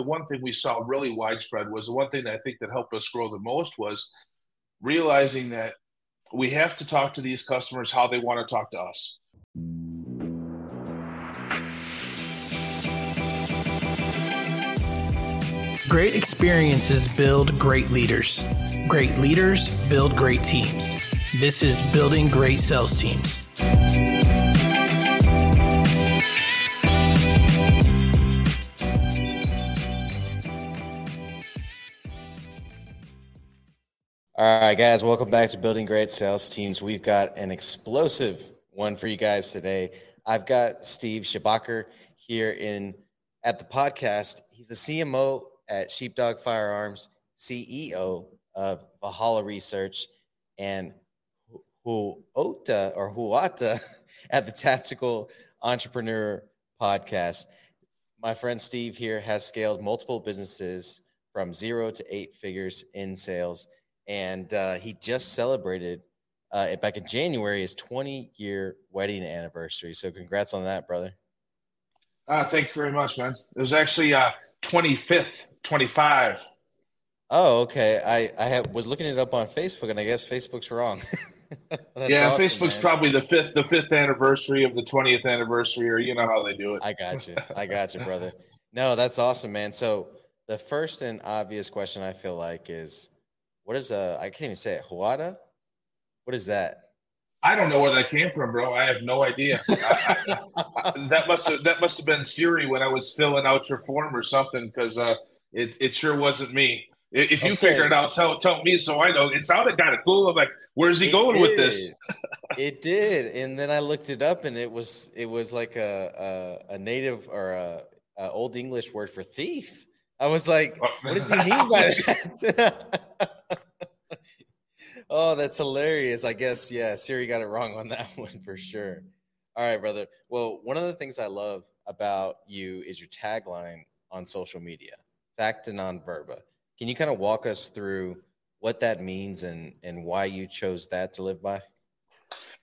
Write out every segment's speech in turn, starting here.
the one thing we saw really widespread was the one thing that I think that helped us grow the most was realizing that we have to talk to these customers how they want to talk to us. Great experiences build great leaders. Great leaders build great teams. This is Building Great Sales Teams. All right, guys, welcome back to Building Great Sales Teams. We've got an explosive one for you guys today. I've got Steve Schabacker here in at the podcast. He's the CMO at Sheepdog Firearms, CEO of Valhalla Research, and Huota or Huata at the Tactical Entrepreneur Podcast. My friend Steve here has scaled multiple businesses from zero to eight figures in sales and uh, he just celebrated uh, back in January his 20 year wedding anniversary. So congrats on that, brother. Uh, thank you very much, man. It was actually uh, 25th, 25. Oh, okay. I I have, was looking it up on Facebook, and I guess Facebook's wrong. yeah, awesome, Facebook's man. probably the fifth the fifth anniversary of the 20th anniversary, or you know how they do it. I got you. I got you, brother. No, that's awesome, man. So the first and obvious question I feel like is what is uh I can't even say it. Huada? What is that? I don't know where that came from, bro. I have no idea. I, I, I, that must have that must have been Siri when I was filling out your form or something, because uh, it it sure wasn't me. If you okay. figure it out, tell tell me so I know. It sounded kind of cool. I'm like, where's he it going did. with this? it did, and then I looked it up, and it was it was like a a, a native or a, a, old English word for thief. I was like, what does he mean by that? oh, that's hilarious. I guess, yeah, Siri got it wrong on that one for sure. All right, brother. Well, one of the things I love about you is your tagline on social media, facta non verba. Can you kind of walk us through what that means and and why you chose that to live by?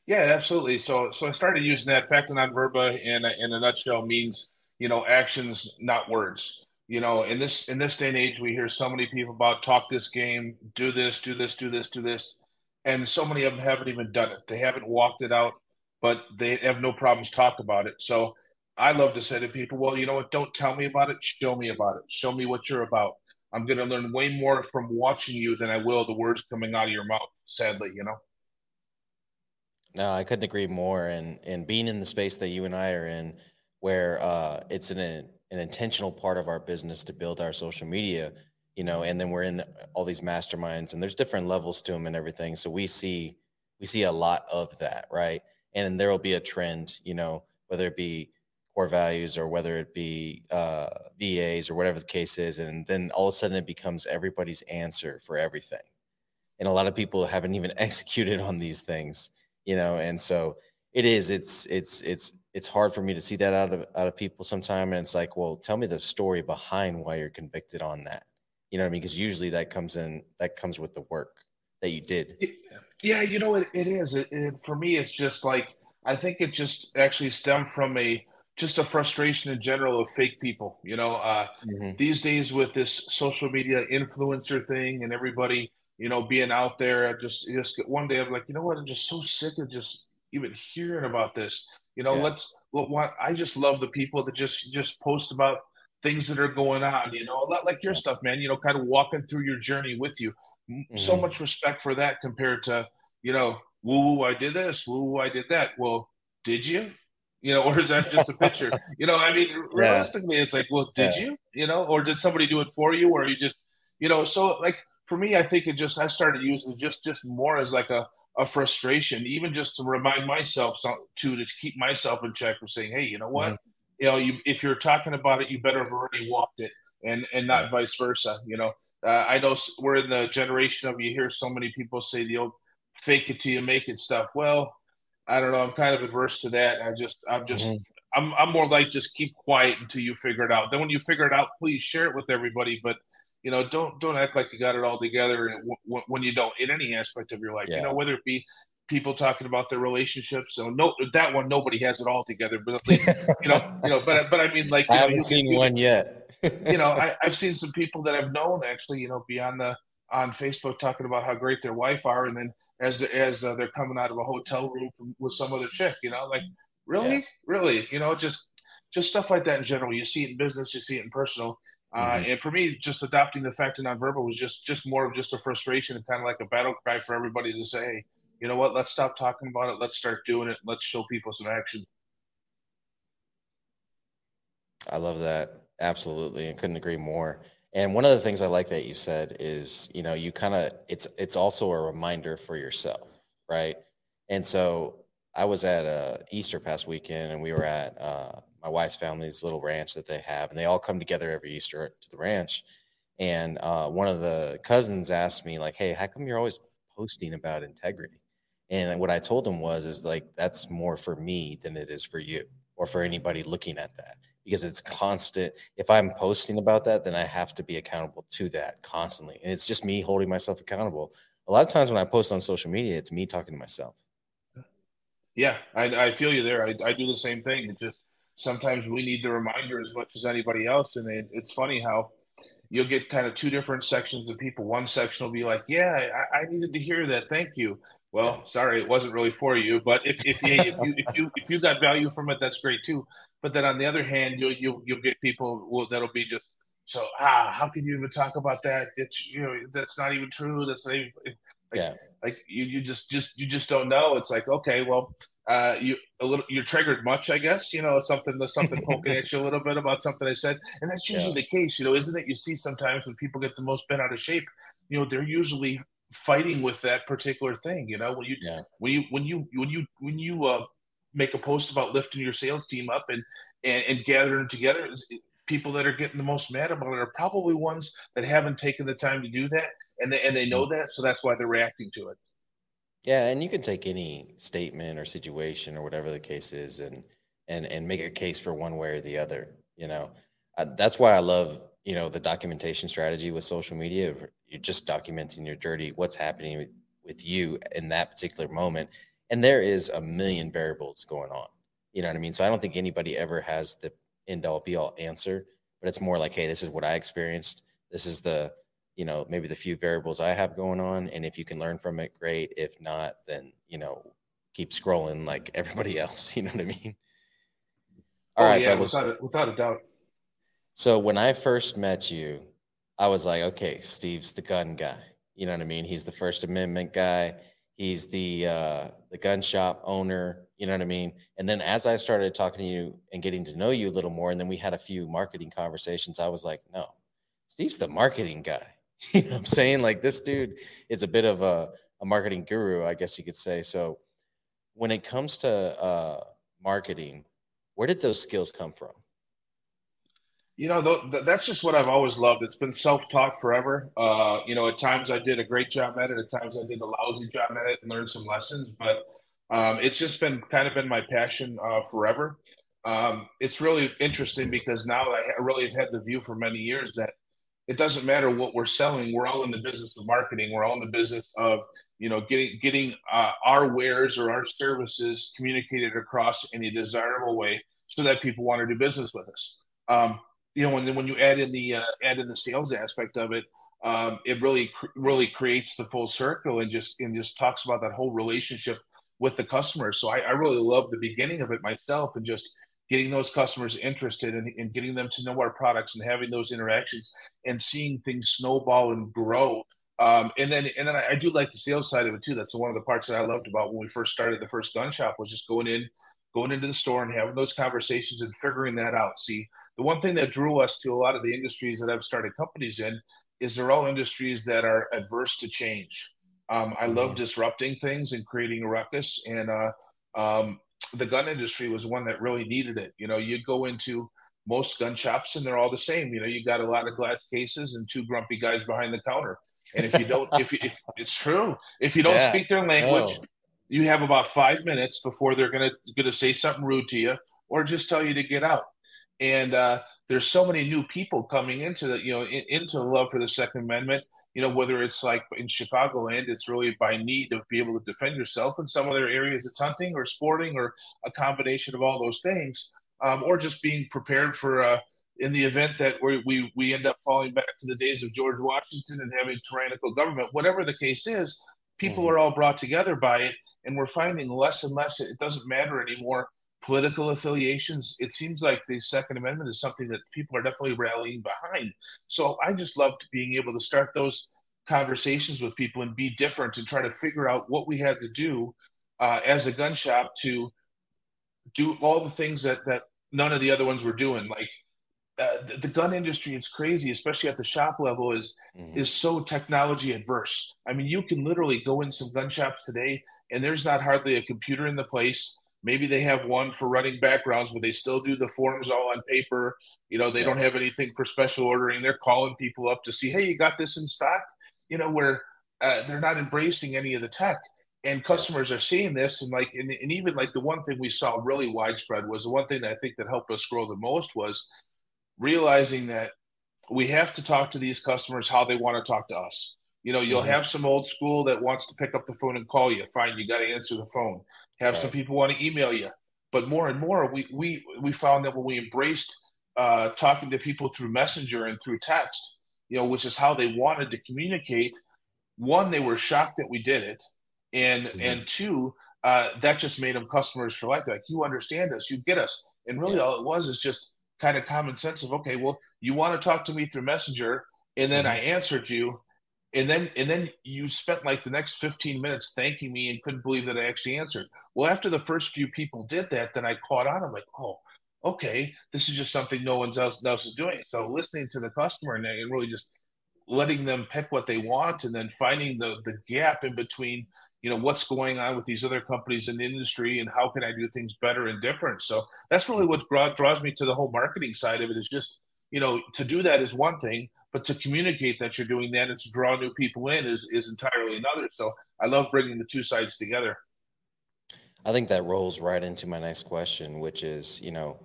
Yeah, absolutely. So so I started using that facta non verba in a, in a nutshell means, you know, actions, not words you know in this in this day and age we hear so many people about talk this game do this do this do this do this and so many of them haven't even done it. They haven't walked it out but they have no problems talk about it. So i love to say to people well you know what? Don't tell me about it. Show me about it. Show me what you're about. I'm going to learn way more from watching you than i will the words coming out of your mouth sadly you know? No i couldn't agree more. And and being in the space that you and i are in where uh it's an an intentional part of our business to build our social media you know and then we're in the, all these masterminds and there's different levels to them and everything. So we see we see a lot of that right? And there will be a trend you know whether it be core values or whether it be uh, vas or whatever the case is and then all of a sudden it becomes everybody's answer for everything. And a lot of people haven't even executed on these things you know and so it is it's it's it's it's hard for me to see that out of out of people sometime. And it's like well tell me the story behind why you're convicted on that you know what i mean? Because usually that comes in that comes with the work that you did. Yeah you know it, it is. It, it, for me it's just like i think it just actually stemmed from a just a frustration in general of fake people you know? Uh, mm-hmm. these days with this social media influencer thing and everybody you know being out there just just one day i'm like you know what? I'm just so sick of just even hearing about this. You know, yeah. let's what, what I just love the people that just just post about things that are going on, you know, a lot like your stuff, man, you know, kind of walking through your journey with you. Mm-hmm. So much respect for that compared to, you know, woo woo, I did this, woo woo, I did that. Well, did you? You know, or is that just a picture? you know, I mean, realistically, yeah. it's like, well, did yeah. you? You know, or did somebody do it for you, or you just, you know, so like for me, I think it just I started using it just just more as like a a frustration, even just to remind myself some, to to keep myself in check for saying, hey, you know what, mm-hmm. You know, you if you're talking about it, you better have already walked it, and and not vice versa. You know, uh, I know we're in the generation of you hear so many people say the old fake it till you make it stuff. Well, I don't know. I'm kind of adverse to that. I just I'm just. Mm-hmm. I'm, I'm more like just keep quiet until you figure it out. Then when you figure it out, please share it with everybody. But you know don't don't act like you got it all together when you don't in any aspect of your life yeah. you know whether it be people talking about their relationships. So no, that one nobody has it all together, but at least you know, you know. But but I mean, like I know, haven't seen one yet. you know, I, I've seen some people that I've known actually, you know, beyond the on Facebook talking about how great their wife are, and then as as uh, they're coming out of a hotel room with some other chick, you know, like really, yeah. really, you know, just just stuff like that in general. You see it in business, you see it in personal. Uh, mm-hmm. and for me, just adopting the facta non verba was just just more of just a frustration and kind of like a battle cry for everybody to say, hey, you know what? Let's stop talking about it. Let's start doing it. Let's show people some action. I love that. Absolutely. I couldn't agree more. And one of the things I like that you said is, you know, you kind of it's it's also a reminder for yourself, right? And so I was at uh, Easter past weekend, and we were at uh, my wife's family's little ranch that they have, and they all come together every Easter to the ranch. And uh, one of the cousins asked me, like, "Hey, how come you're always posting about integrity?" And what I told him was, "Is like that's more for me than it is for you or for anybody looking at that." because it's constant. If I'm posting about that, then I have to be accountable to that constantly. And it's just me holding myself accountable. A lot of times when I post on social media, it's me talking to myself. Yeah, I, I feel you there. I, I do the same thing. It just sometimes we need the reminder as much as anybody else. And it, it's funny how you'll get kind of two different sections of people. One section will be like, "Yeah, I, I needed to hear that. Thank you." Well, sorry, it wasn't really for you, but if if you if you if you if you got value from it, that's great too. But then on the other hand, you'll you'll, you'll get people that'll be just so ah, how can you even talk about that? It's you know that's not even true. That's not even like, yeah. like you you just just you just don't know. It's like okay, well, uh, you a little you're triggered much, I guess. You know, something something poking at you a little bit about something I said, and that's usually yeah. the case. You know, isn't it? You see sometimes when people get the most bent out of shape, you know, they're usually fighting with that particular thing. You know, when you yeah. when you when you when you when you uh, make a post about lifting your sales team up and and, and gathering together, people that are getting the most mad about it are probably ones that haven't taken the time to do that, and they and they know mm. that, so that's why they're reacting to it. Yeah, and you can take any statement or situation or whatever the case is, and and and make a case for one way or the other. You know, uh, that's why I love you know the documentation strategy with social media. You're just documenting your journey, what's happening with, with you in that particular moment, and there is a million variables going on. You know what I mean? So I don't think anybody ever has the end all be all answer, but it's more like, hey, this is what I experienced. This is the you know maybe the few variables i have going on and if you can learn from it great. If not then you know keep scrolling like everybody else you know what i mean? All oh, right, yeah without a, without a doubt. So when i first met you i was like okay steve's the gun guy. You know what i mean? He's the first amendment guy. He's the uh the gun shop owner. You know what i mean? And then as i started talking to you and getting to know you a little more and then we had a few marketing conversations i was like no steve's the marketing guy You know what I'm saying? Like this dude is a bit of a, a marketing guru, I guess you could say. So when it comes to uh, marketing, where did those skills come from? You know, th- that's just what I've always loved. It's been self-taught forever. Uh, you know, at times I did a great job at it. At times I did a lousy job at it and learned some lessons. But um, it's just been kind of been my passion uh, forever. Um, it's really interesting because now I really have had the view for many years that it doesn't matter what we're selling. We're all in the business of marketing. We're all in the business of you know getting getting uh, our wares or our services communicated across in a desirable way so that people want to do business with us. Um, you know, when when you add in the uh, add in the sales aspect of it, um, it really really creates the full circle and just and just talks about that whole relationship with the customer. So I, I really love the beginning of it myself and just getting those customers interested and in, in, getting them to know our products and having those interactions and seeing things snowball and grow. Um, and then, and then I, I, do like the sales side of it too. That's one of the parts that I loved about when we first started the first gun shop was just going in, going into the store and having those conversations and figuring that out. See, the one thing that drew us to a lot of the industries that I've started companies in is they're all industries that are adverse to change. Um, I love mm-hmm. disrupting things and creating a ruckus. And uh, um, the gun industry was one that really needed it. You know, you go into most gun shops and they're all the same. You know, you got a lot of glass cases and two grumpy guys behind the counter. And if you don't, if, if it's true, if you don't yeah. speak their language, oh. you have about five minutes before they're gonna gonna say something rude to you or just tell you to get out. And uh, there's so many new people coming into the you know in, into the love for the Second Amendment. You know whether it's like in Chicagoland, it's really by need of be able to defend yourself. In some other areas, it's hunting or sporting or a combination of all those things, um, or just being prepared for. Uh, in the event that we, we we end up falling back to the days of George Washington and having tyrannical government, whatever the case is, people mm-hmm. are all brought together by it, and we're finding less and less. It doesn't matter anymore political affiliations. It seems like the Second Amendment is something that people are definitely rallying behind. So I just loved being able to start those conversations with people and be different and try to figure out what we had to do uh, as a gun shop to do all the things that that none of the other ones were doing, like uh, the, the, gun industry is crazy, especially at the shop level, is mm-hmm. is so technology adverse. I mean, you can literally go in some gun shops today, and there's not hardly a computer in the place. Maybe they have one for running backgrounds, but they still do the forms all on paper. You know, they don't have anything for special ordering. They're calling people up to see, hey, you got this in stock. You know, where uh, they're not embracing any of the tech and customers are seeing this and like and, and, even like the one thing we saw really widespread was the one thing that i think that helped us grow the most was realizing that we have to talk to these customers how they want to talk to us. You know, you'll mm-hmm. have some old school that wants to pick up the phone and call you. Fine, you got to answer the phone. Have right. some people want to email you, but more and more, we we we found that when we embraced uh, talking to people through Messenger and through text, you know, which is how they wanted to communicate. One, they were shocked that we did it, and mm-hmm. and two, uh, that just made them customers for life. like you understand us, you get us, and really yeah. all it was is just kind of common sense of okay, well, you want to talk to me through Messenger, and then mm-hmm. I answered you, and then and then you spent like the next 15 minutes thanking me and couldn't believe that I actually answered. Well, after the first few people did that, then I caught on. I'm like, oh, okay, this is just something no one else else is doing. So listening to the customer and, and really just letting them pick what they want and then finding the the gap in between you know what's going on with these other companies in the industry and how can i do things better and different so that's really what draws me to the whole marketing side of it is just you know to do that is one thing but to communicate that you're doing that and to draw new people in is is entirely another. So i love bringing the two sides together. I think that rolls right into my next question which is you know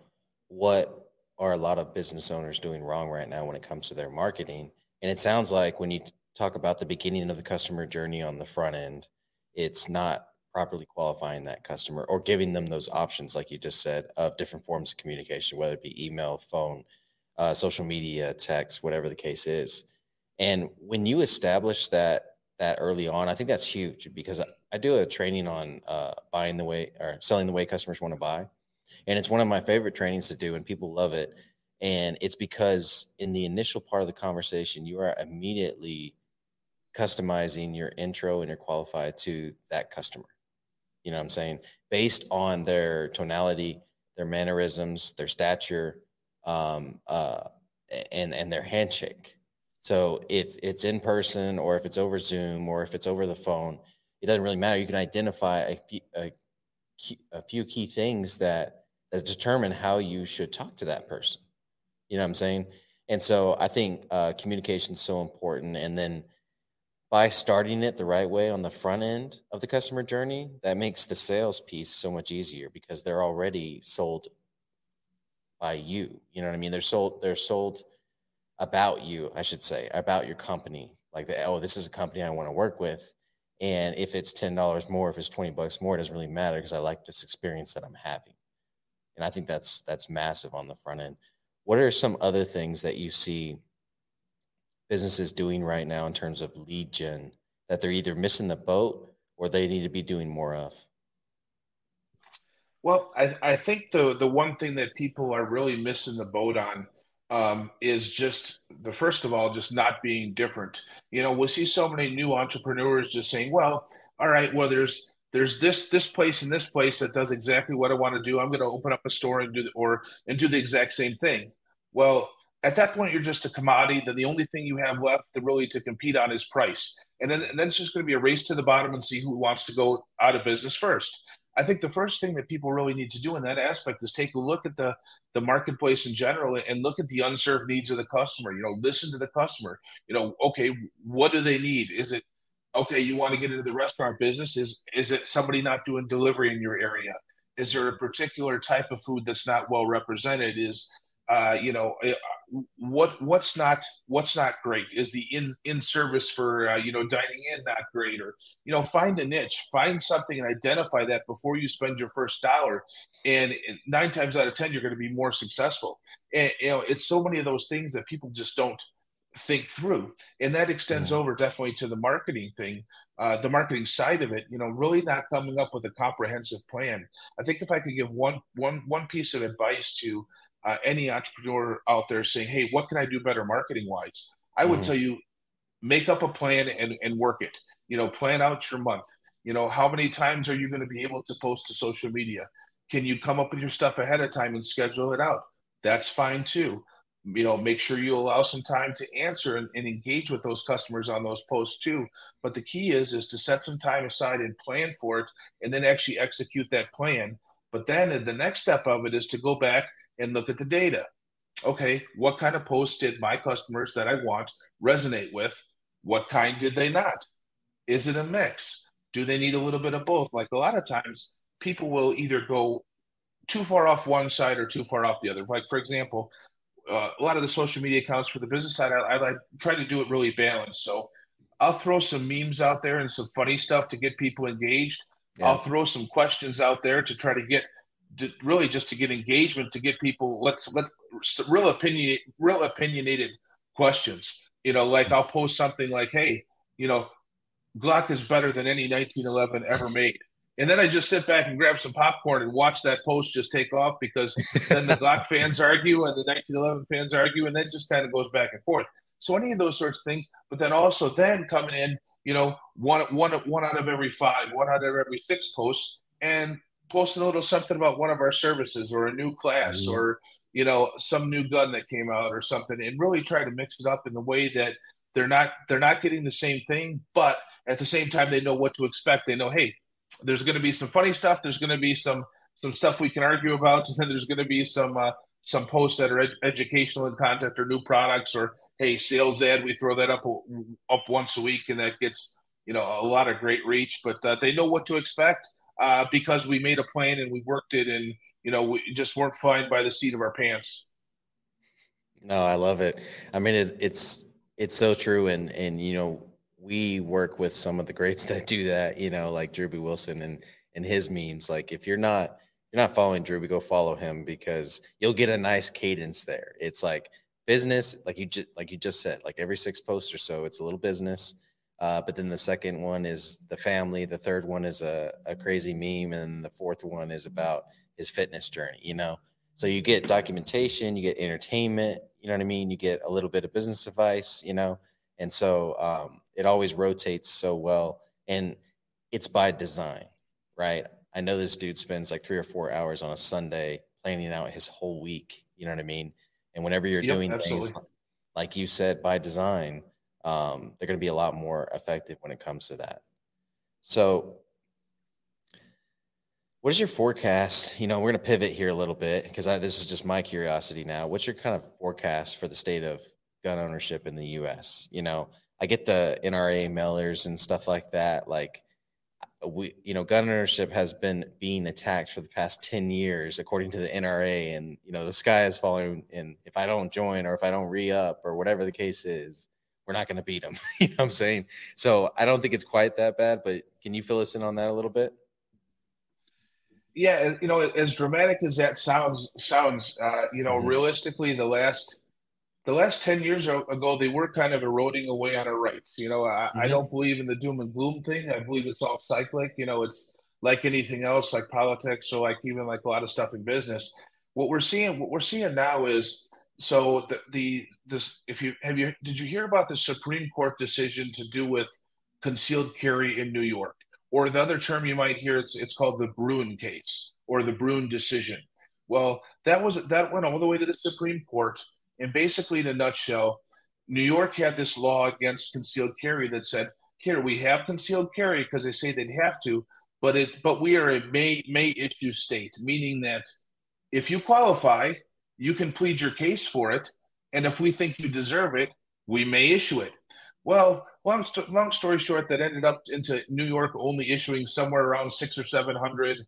what are a lot of business owners doing wrong right now when it comes to their marketing? And it sounds like when you talk about the beginning of the customer journey on the front end it's not properly qualifying that customer or giving them those options, like you just said, of different forms of communication, whether it be email, phone, uh, social media, text, whatever the case is. And when you establish that that early on, I think that's huge because I, I do a training on uh, buying the way or selling the way customers want to buy, and it's one of my favorite trainings to do, and people love it. And it's because in the initial part of the conversation, you are immediately customizing your intro and your qualified to that customer. You know what I'm saying? Based on their tonality, their mannerisms, their stature, um, uh, and and their handshake. So if it's in person or if it's over Zoom or if it's over the phone, it doesn't really matter. You can identify a few, a, key, a few key things that, that determine how you should talk to that person. You know what I'm saying? And so I think uh, communication is so important. And then by starting it the right way on the front end of the customer journey, that makes the sales piece so much easier because they're already sold by you. You know what I mean? They're sold, they're sold about you, I should say, about your company. Like, the, oh, this is a company I want to work with. And if it's $10 more, if it's 20 bucks more, it doesn't really matter because I like this experience that I'm having. And I think that's that's massive on the front end. What are some other things that you see businesses doing right now in terms of lead gen that they're either missing the boat or they need to be doing more of? Well, I, I think the the one thing that people are really missing the boat on um, is just the first of all, just not being different. You know, we see so many new entrepreneurs just saying, "Well, all right, well, there's there's this this place and this place that does exactly what I want to do. I'm going to open up a store and do the, or and do the exact same thing." Well, at that point you're just a commodity then the only thing you have left to really to compete on is price and then, and then it's just going to be a race to the bottom and see who wants to go out of business first i think the first thing that people really need to do in that aspect is take a look at the the marketplace in general and look at the unserved needs of the customer you know listen to the customer you know okay what do they need? Is it okay you want to get into the restaurant business? Is is it somebody not doing delivery in your area? Is there a particular type of food that's not well represented? Is uh, you know, uh, what what's not what's not great? Is the in in service for uh, you know dining in not great? Or you know find a niche find something and identify that before you spend your first dollar. And nine times out of ten you're going to be more successful. And you know it's so many of those things that people just don't think through. And that extends mm-hmm. over definitely to the marketing thing uh, the marketing side of it you know really not coming up with a comprehensive plan. I think if i could give one one one piece of advice to uh, any entrepreneur out there saying, "Hey, what can I do better marketing wise?" I would mm. tell you, make up a plan and and work it. You know, plan out your month. You know, how many times are you going to be able to post to social media? Can you come up with your stuff ahead of time and schedule it out? That's fine too. You know, make sure you allow some time to answer and, and engage with those customers on those posts too. But the key is is to set some time aside and plan for it, and then actually execute that plan. But then the next step of it is to go back and look at the data. Okay, what kind of posts did my customers that I want resonate with? What kind did they not? Is it a mix? Do they need a little bit of both? Like a lot of times, people will either go too far off one side or too far off the other. Like, for example, uh, a lot of the social media accounts for the business side, I, I, I try to do it really balanced. So I'll throw some memes out there and some funny stuff to get people engaged. Yeah. I'll throw some questions out there to try to get really just to get engagement to get people let's let's real opinion real opinionated questions. You know like i'll post something like hey you know glock is better than any 1911 ever made. And then i just sit back and grab some popcorn and watch that post just take off because then the glock fans argue and the 1911 fans argue and then just kind of goes back and forth. So any of those sorts of things but then also then coming in you know one one one out of every five one out of every six posts and post a little something about one of our services or a new class mm-hmm. or you know some new gun that came out or something and really try to mix it up in the way that they're not they're not getting the same thing but at the same time they know what to expect. They know hey there's going to be some funny stuff. There's going to be some some stuff we can argue about. And then there's going to be some uh, some posts that are ed- educational in content or new products or hey sales ad we throw that up up once a week and that gets you know a lot of great reach but uh, they know what to expect uh, because we made a plan and we worked it and you know we just weren't flying by the seat of our pants. No i love it. I mean it, it's it's so true. And and you know we work with some of the greats that do that you know like drew b. Wilson and and his memes. Like if you're not you're not following drew go follow him because you'll get a nice cadence there. It's like business like you just like you just said like every six posts or so it's a little business uh, but then the second one is the family. The third one is a, a crazy meme. And the fourth one is about his fitness journey, you know? So you get documentation, you get entertainment, you know what I mean? You get a little bit of business advice, you know? And so um, it always rotates so well. And it's by design, right? I know this dude spends like three or four hours on a Sunday planning out his whole week, you know what I mean? And whenever you're yep, doing absolutely. things, like you said, by design, um, they're going to be a lot more effective when it comes to that. So, what is your forecast? You know, we're going to pivot here a little bit because this is just my curiosity now. What's your kind of forecast for the state of gun ownership in the U.S.? You know, I get the NRA mailers and stuff like that. Like, we, you know, gun ownership has been being attacked for the past 10 years, according to the NRA. And, you know, the sky is falling. And if I don't join or if I don't re up or whatever the case is, we're not going to beat them. you know what I'm saying? So I don't think it's quite that bad, but can you fill us in on that a little bit? Yeah, you know, as dramatic as that sounds, sounds, uh, you know, mm-hmm. realistically, the last, the last ten years ago, they were kind of eroding away on our rights. You know, I, mm-hmm. I don't believe in the doom and gloom thing. I believe it's all cyclic. You know, it's like anything else, like politics or like even like a lot of stuff in business. What we're seeing, what we're seeing now is so the, the this if you have you did you hear about the Supreme Court decision to do with concealed carry in New York? Or the other term you might hear it's it's called the Bruen case or the Bruen decision. Well, that was that went all the way to the Supreme Court, and basically in a nutshell, New York had this law against concealed carry that said, here we have concealed carry because they say they'd have to, but it but we are a may may issue state, meaning that if you qualify, you can plead your case for it. And if we think you deserve it, we may issue it. Well, long, st- long story short, that ended up into New York only issuing somewhere around six or 700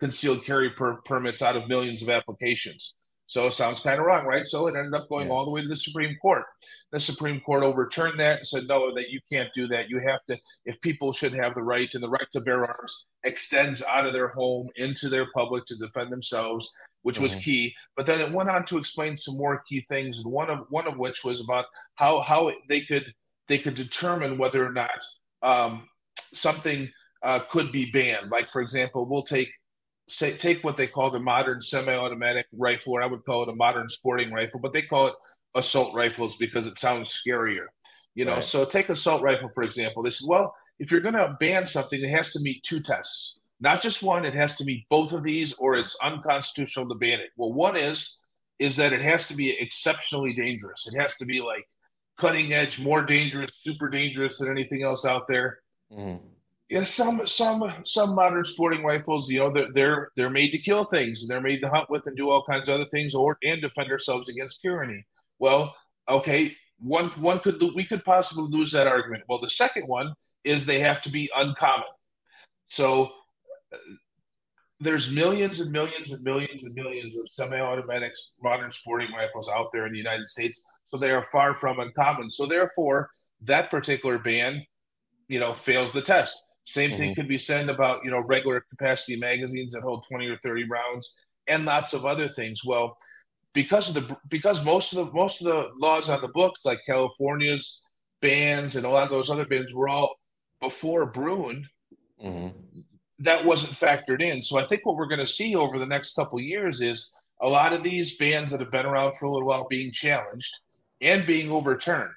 concealed carry per- permits out of millions of applications. So it sounds kind of wrong, right? So it ended up going yeah. all the way to the Supreme Court. The Supreme Court overturned that and said, no, that you can't do that. You have to, if people should have the right and the right to bear arms extends out of their home into their public to defend themselves, which mm-hmm. was key. But then it went on to explain some more key things, and one of one of which was about how how they could they could determine whether or not um, something uh, could be banned. Like for example, we'll take say, take what they call the modern semi-automatic rifle, or I would call it a modern sporting rifle, but they call it assault rifles because it sounds scarier. You know, right. so take assault rifle for example. They said, well, if you're going to ban something, it has to meet two tests, not just one. It has to meet both of these, or it's unconstitutional to ban it. Well, one is is that it has to be exceptionally dangerous. It has to be like cutting edge, more dangerous, super dangerous than anything else out there. Mm. Yeah, some some some modern sporting rifles, you know, they're they're they're made to kill things and they're made to hunt with and do all kinds of other things, or and defend ourselves against tyranny. Well, okay, one one could we could possibly lose that argument. Well, the second one is they have to be uncommon. So uh, there's millions and millions and millions and millions of semi-automatic modern sporting rifles out there in the United States so they are far from uncommon. So therefore, that particular ban, you know, fails the test. Same mm-hmm. thing could be said about you know regular capacity magazines that hold twenty or thirty rounds, and lots of other things. Well, because of the because most of the most of the laws on the books, like California's bans and a lot of those other bans, were all before Bruen. Mm-hmm. That wasn't factored in. So I think what we're going to see over the next couple years is a lot of these bans that have been around for a little while being challenged and being overturned.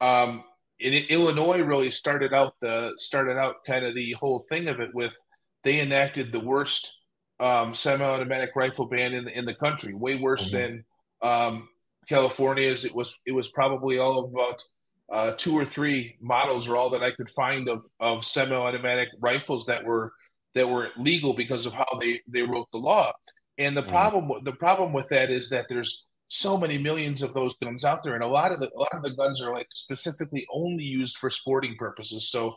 Um, Illinois really started out the started out kind of the whole thing of it with they enacted the worst um, semi-automatic rifle ban in the, in the country, way worse mm-hmm. than um, California's. It was it was probably all of about uh, two or three models are all that I could find of, of semi-automatic rifles that were that were legal because of how they they wrote the law. And the mm-hmm. problem the problem with that is that there's so many millions of those guns out there, and a lot of the a lot of the guns are like specifically only used for sporting purposes. So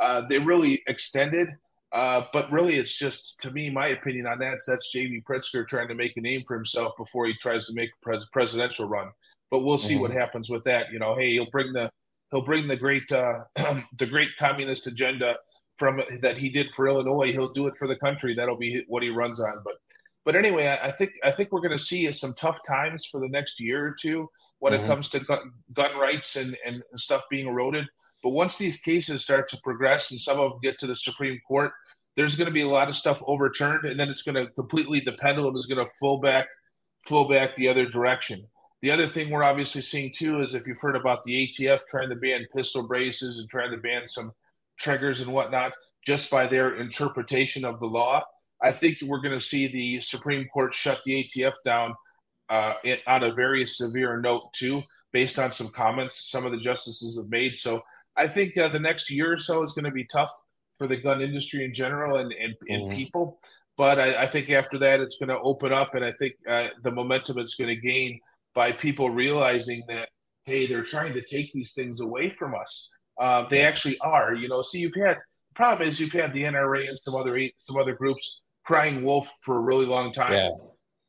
uh, they really extended. Uh, but really, it's just to me, my opinion on that. That's J.B. Pritzker trying to make a name for himself before he tries to make a pres- presidential run. But we'll see mm-hmm. what happens with that. You know, hey, he'll bring the he'll bring the great uh, the great communist agenda from that he did for Illinois. He'll do it for the country. That'll be what he runs on. But but anyway, I, I think I think we're going to see some tough times for the next year or two when mm-hmm. it comes to gun, gun rights and, and stuff being eroded. But once these cases start to progress and some of them get to the Supreme Court, there's going to be a lot of stuff overturned, and then it's going to completely the pendulum is going to flow back, flow back the other direction. The other thing we're obviously seeing too is if you've heard about the ATF trying to ban pistol braces and trying to ban some triggers and whatnot just by their interpretation of the law I think we're going to see the Supreme Court shut the ATF down uh, on a very severe note too, based on some comments some of the justices have made. So I think uh, the next year or so is going to be tough for the gun industry in general and and, and mm-hmm. people. But I, I, think after that, it's going to open up, and I think uh, the momentum it's going to gain by people realizing that hey, they're trying to take these things away from us. Uh, they actually are, you know. See, you've had problem is you've had the NRA and some other some other groups crying wolf for a really long time yeah.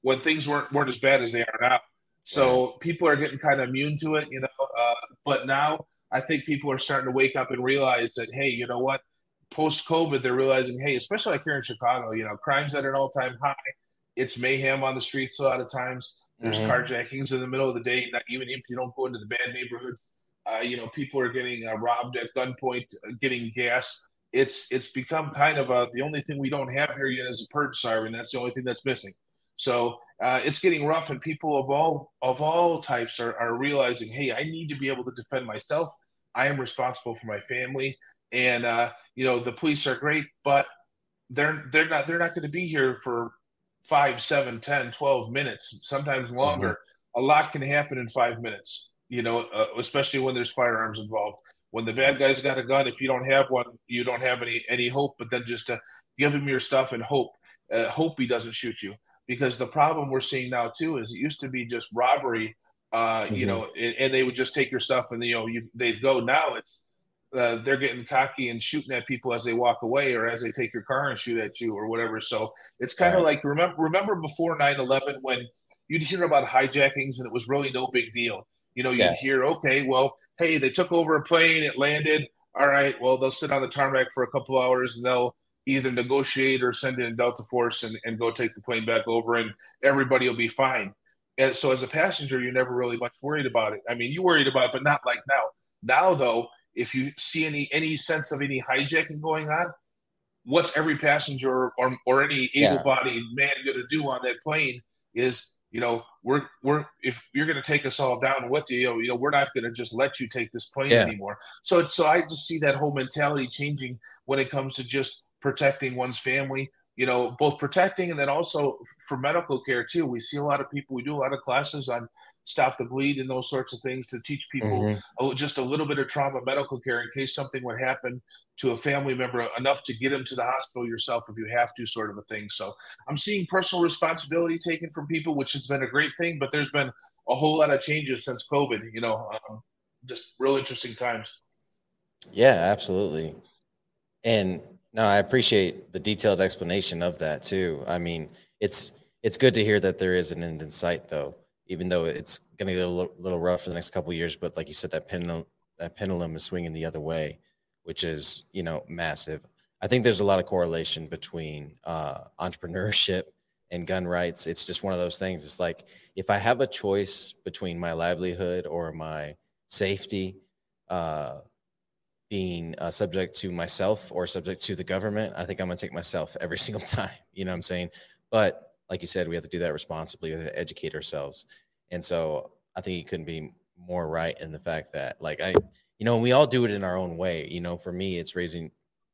when things weren't weren't as bad as they are now. So yeah. people are getting kind of immune to it, you know. Uh, but now I think people are starting to wake up and realize that hey, you know what? Post COVID, they're realizing hey, especially like here in Chicago, you know, crimes at an all time high. It's mayhem on the streets a lot of times. There's mm-hmm. carjackings in the middle of the day. Not even if you don't go into the bad neighborhoods. Uh, you know, people are getting uh, robbed at gunpoint, uh, getting gas it's it's become kind of a the only thing we don't have here yet is a purge siren. That's the only thing that's missing. So uh, it's getting rough, and people of all of all types are, are realizing, hey, I need to be able to defend myself. I am responsible for my family, and uh, you know the police are great, but they're they're not they're not going to be here for five, seven, ten, twelve minutes, sometimes longer. Mm-hmm. A lot can happen in five minutes, you know, uh, especially when there's firearms involved when the bad guy's got a gun, if you don't have one, you don't have any any hope. But then just to give him your stuff and hope, uh, hope he doesn't shoot you. Because the problem we're seeing now too is it used to be just robbery, uh, mm-hmm. you know, and, and, they would just take your stuff and you know you they'd go. Now it's uh, they're getting cocky and shooting at people as they walk away or as they take your car and shoot at you or whatever. So it's kind of right. like remember remember before 9-11 when you'd hear about hijackings and it was really no big deal. You know, you'd yeah. hear, okay, well, hey, they took over a plane, it landed. All right, well, they'll sit on the tarmac for a couple hours and they'll either negotiate or send in Delta Force and, and go take the plane back over and everybody will be fine. And so as a passenger, you're never really much worried about it. I mean, you worried about it, but not like now. Now, though, if you see any any sense of any hijacking going on, what's every passenger or or any able-bodied yeah. man going to do on that plane is you know we're we're if you're going to take us all down with you, you know, you know we're not going to just let you take this plane yeah. anymore. So so I just see that whole mentality changing when it comes to just protecting one's family, you know, both protecting and then also for medical care too. We see a lot of people. We do a lot of classes on stop the bleed and those sorts of things to teach people mm-hmm. just a little bit of trauma medical care in case something would happen to a family member enough to get them to the hospital yourself if you have to, sort of a thing. So I'm seeing personal responsibility taken from people, which has been a great thing. But there's been a whole lot of changes since COVID. You know, um, just real interesting times. Yeah, absolutely. And no, I appreciate the detailed explanation of that too. I mean, it's it's good to hear that there is an end in sight, though, even though it's going to get a little, rough for the next couple years. But like you said, that pendulum that pendulum is swinging the other way, which is you know massive. I think there's a lot of correlation between uh, entrepreneurship and gun rights. It's just one of those things. It's like if I have a choice between my livelihood or my safety, uh, being uh, subject to myself or subject to the government, I think I'm going to take myself every single time. You know what I'm saying? But like you said, we have to do that responsibly. We have to educate ourselves. And so I think you couldn't be more right in the fact that, like, I, you know, we all do it in our own way. You know, for me, it's raising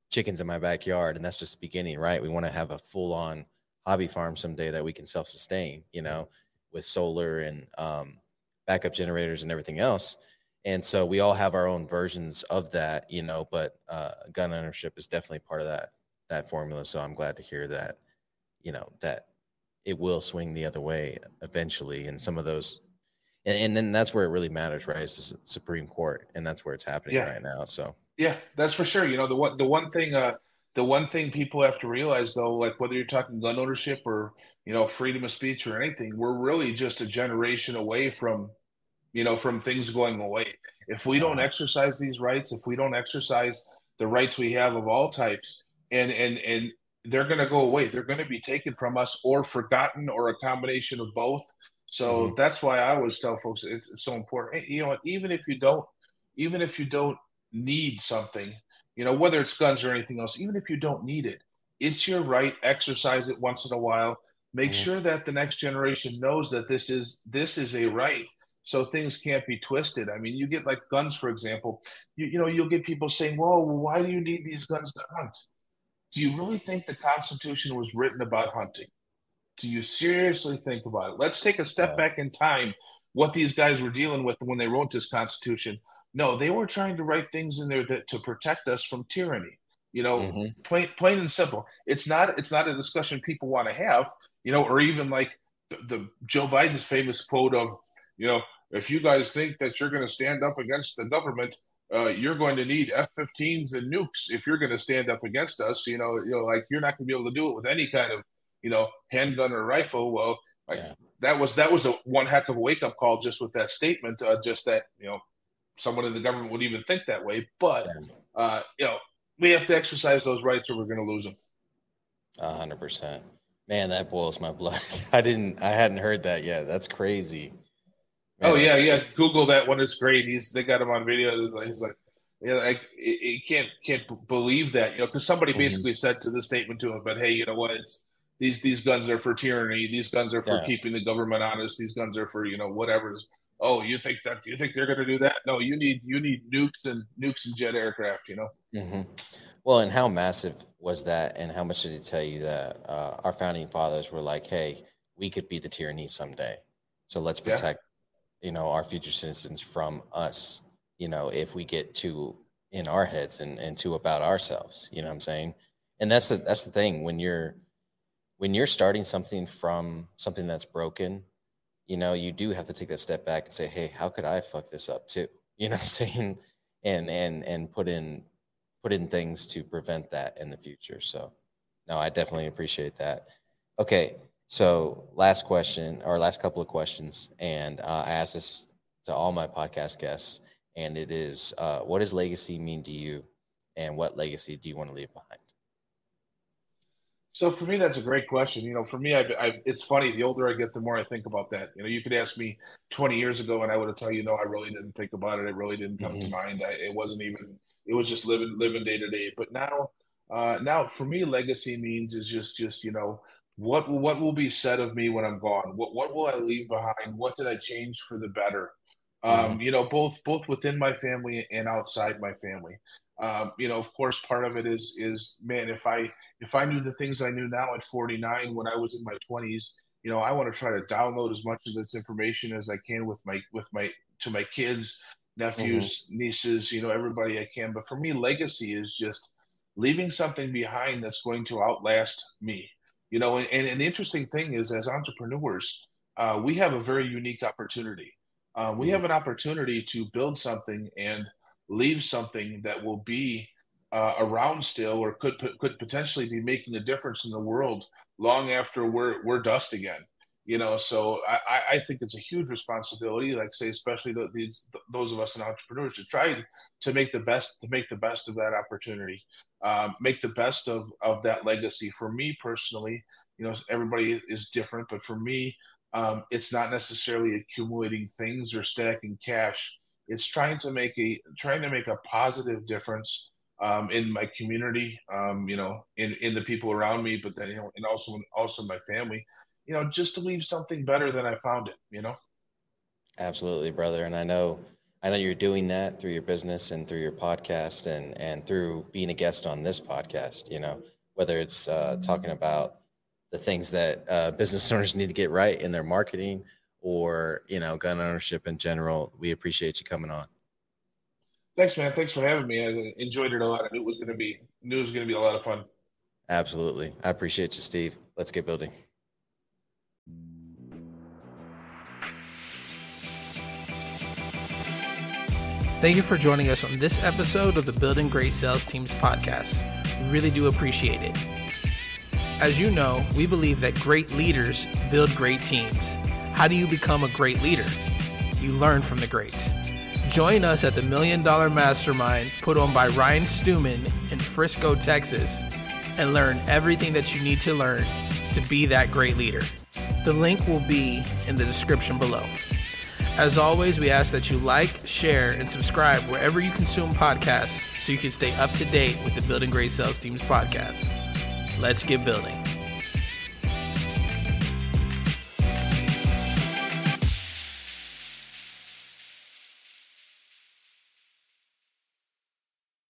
chickens in my backyard, and that's just the beginning, right? We want to have a full on hobby farm someday that we can self sustain, you know, with solar and um, backup generators and everything else and so we all have our own versions of that you know but uh, gun ownership is definitely part of that that formula so i'm glad to hear that you know that it will swing the other way eventually and some of those and, and then that's where it really matters right it's the supreme court and that's where it's happening yeah. right now so yeah that's for sure you know the one the one thing uh the one thing people have to realize though like whether you're talking gun ownership or you know freedom of speech or anything we're really just a generation away from you know, from things going away. If we don't exercise these rights, if we don't exercise the rights we have of all types, and and and they're going to go away. They're going to be taken from us or forgotten or a combination of both. So mm-hmm. that's why I always tell folks it's, it's so important. You know, even if you don't, even if you don't need something, you know, whether it's guns or anything else, even if you don't need it, it's your right. Exercise it once in a while. Make mm-hmm. sure that the next generation knows that this is this is a right so things can't be twisted. I mean, you get like guns, for example. You, you know, you'll get people saying, "Well, why do you need these guns to hunt?" Do you really think the Constitution was written about hunting? Do you seriously think about it? Let's take a step back in time. What these guys were dealing with when they wrote this Constitution? No, they were trying to write things in there that to protect us from tyranny. You know, mm-hmm. plain plain and simple. It's not it's not a discussion people want to have. You know, or even like the, the Joe Biden's famous quote of you know, if you guys think that you're going to stand up against the government, uh, you're going to need F-15s and nukes if you're going to stand up against us. You know, you know, like you're not going to be able to do it with any kind of, you know, handgun or rifle. Well, like yeah. that was that was a one heck of a wake up call just with that statement. Uh, just that you know, someone in the government would even think that way. But uh, you know, we have to exercise those rights, or we're going to lose them. A hundred percent. Man, that boils my blood. I didn't. I hadn't heard that yet. That's crazy. Oh yeah, yeah. Google that one. It's great. He's they got him on video. He's like, he's like you know, like he can't can't believe that, you know, because somebody mm-hmm. basically said to the statement to him, but hey, you know what? It's these these guns are for tyranny. These guns are for yeah. keeping the government honest. These guns are for you know whatever. Oh, you think that you think they're going to do that? No, you need you need nukes and nukes and jet aircraft. You know. Mm-hmm. Well, and how massive was that? And how much did it tell you that uh, our founding fathers were like, "Hey, we could be the tyranny someday, so let's protect you know our future citizens from us you know if we get too in our heads and, and too about ourselves you know what i'm saying and that's the that's the thing when you're when you're starting something from something that's broken you know you do have to take that step back and say hey how could i fuck this up too you know what i'm saying and and and put in put in things to prevent that in the future. So, no, I definitely appreciate that. Okay, so last question or last couple of questions, and uh, I ask this to all my podcast guests, and it is, uh, what does legacy mean to you, and what legacy do you want to leave behind? So for me, that's a great question. You know, for me, I, I, it's funny. The older I get, the more I think about that. You know, you could ask me 20 years ago, and I would have tell you, no, I really didn't think about it. It really didn't come mm-hmm. to mind. I, it wasn't even. It was just living, living day to day. But now, uh, now for me, legacy means is just, just you know, what what will be said of me when I'm gone? What what will I leave behind? What did I change for the better? Um, mm-hmm. You know, both both within my family and outside my family. Um, you know, of course, part of it is is man, if I if I knew the things I knew now at 49 when I was in my 20s, you know, I want to try to download as much of this information as I can with my with my to my kids, nephews, mm-hmm. nieces, you know, everybody I can. But for me, legacy is just leaving something behind that's going to outlast me. You know, and, and an interesting thing is as entrepreneurs, uh, we have a very unique opportunity. Uh, we mm-hmm. have an opportunity to build something and leave something that will be uh, around still or could could potentially be making a difference in the world long after we're we're dust again you know so i i think it's a huge responsibility like say especially the, these those of us in entrepreneurs to try to make the best to make the best of that opportunity um, make the best of of that legacy. For me personally you know everybody is different but for me um, it's not necessarily accumulating things or stacking cash. It's trying to make a trying to make a positive difference um, in my community, um, you know, in in the people around me, but then you know, and also also my family, you know, just to leave something better than I found it, you know. Absolutely, brother, and I know I know you're doing that through your business and through your podcast and and through being a guest on this podcast. You know, whether it's uh, talking about the things that uh, business owners need to get right in their marketing or you know gun ownership in general. We appreciate you coming on. Thanks man. Thanks for having me. I enjoyed it a lot. I knew it was going to be knew it was going to be a lot of fun. Absolutely. I appreciate you steve. Let's get building Thank you for joining us on this episode of the Building Great Sales Teams podcast. We really do appreciate it. As you know, we believe that great leaders build great teams. How do you become a great leader? You learn from the greats. Join us at the Million Dollar Mastermind put on by Ryan Stewman in Frisco, Texas, and learn everything that you need to learn to be that great leader. The link will be in the description below. As always, we ask that you like, share, and subscribe wherever you consume podcasts so you can stay up to date with the Building Great Sales Teams podcast. Let's get building.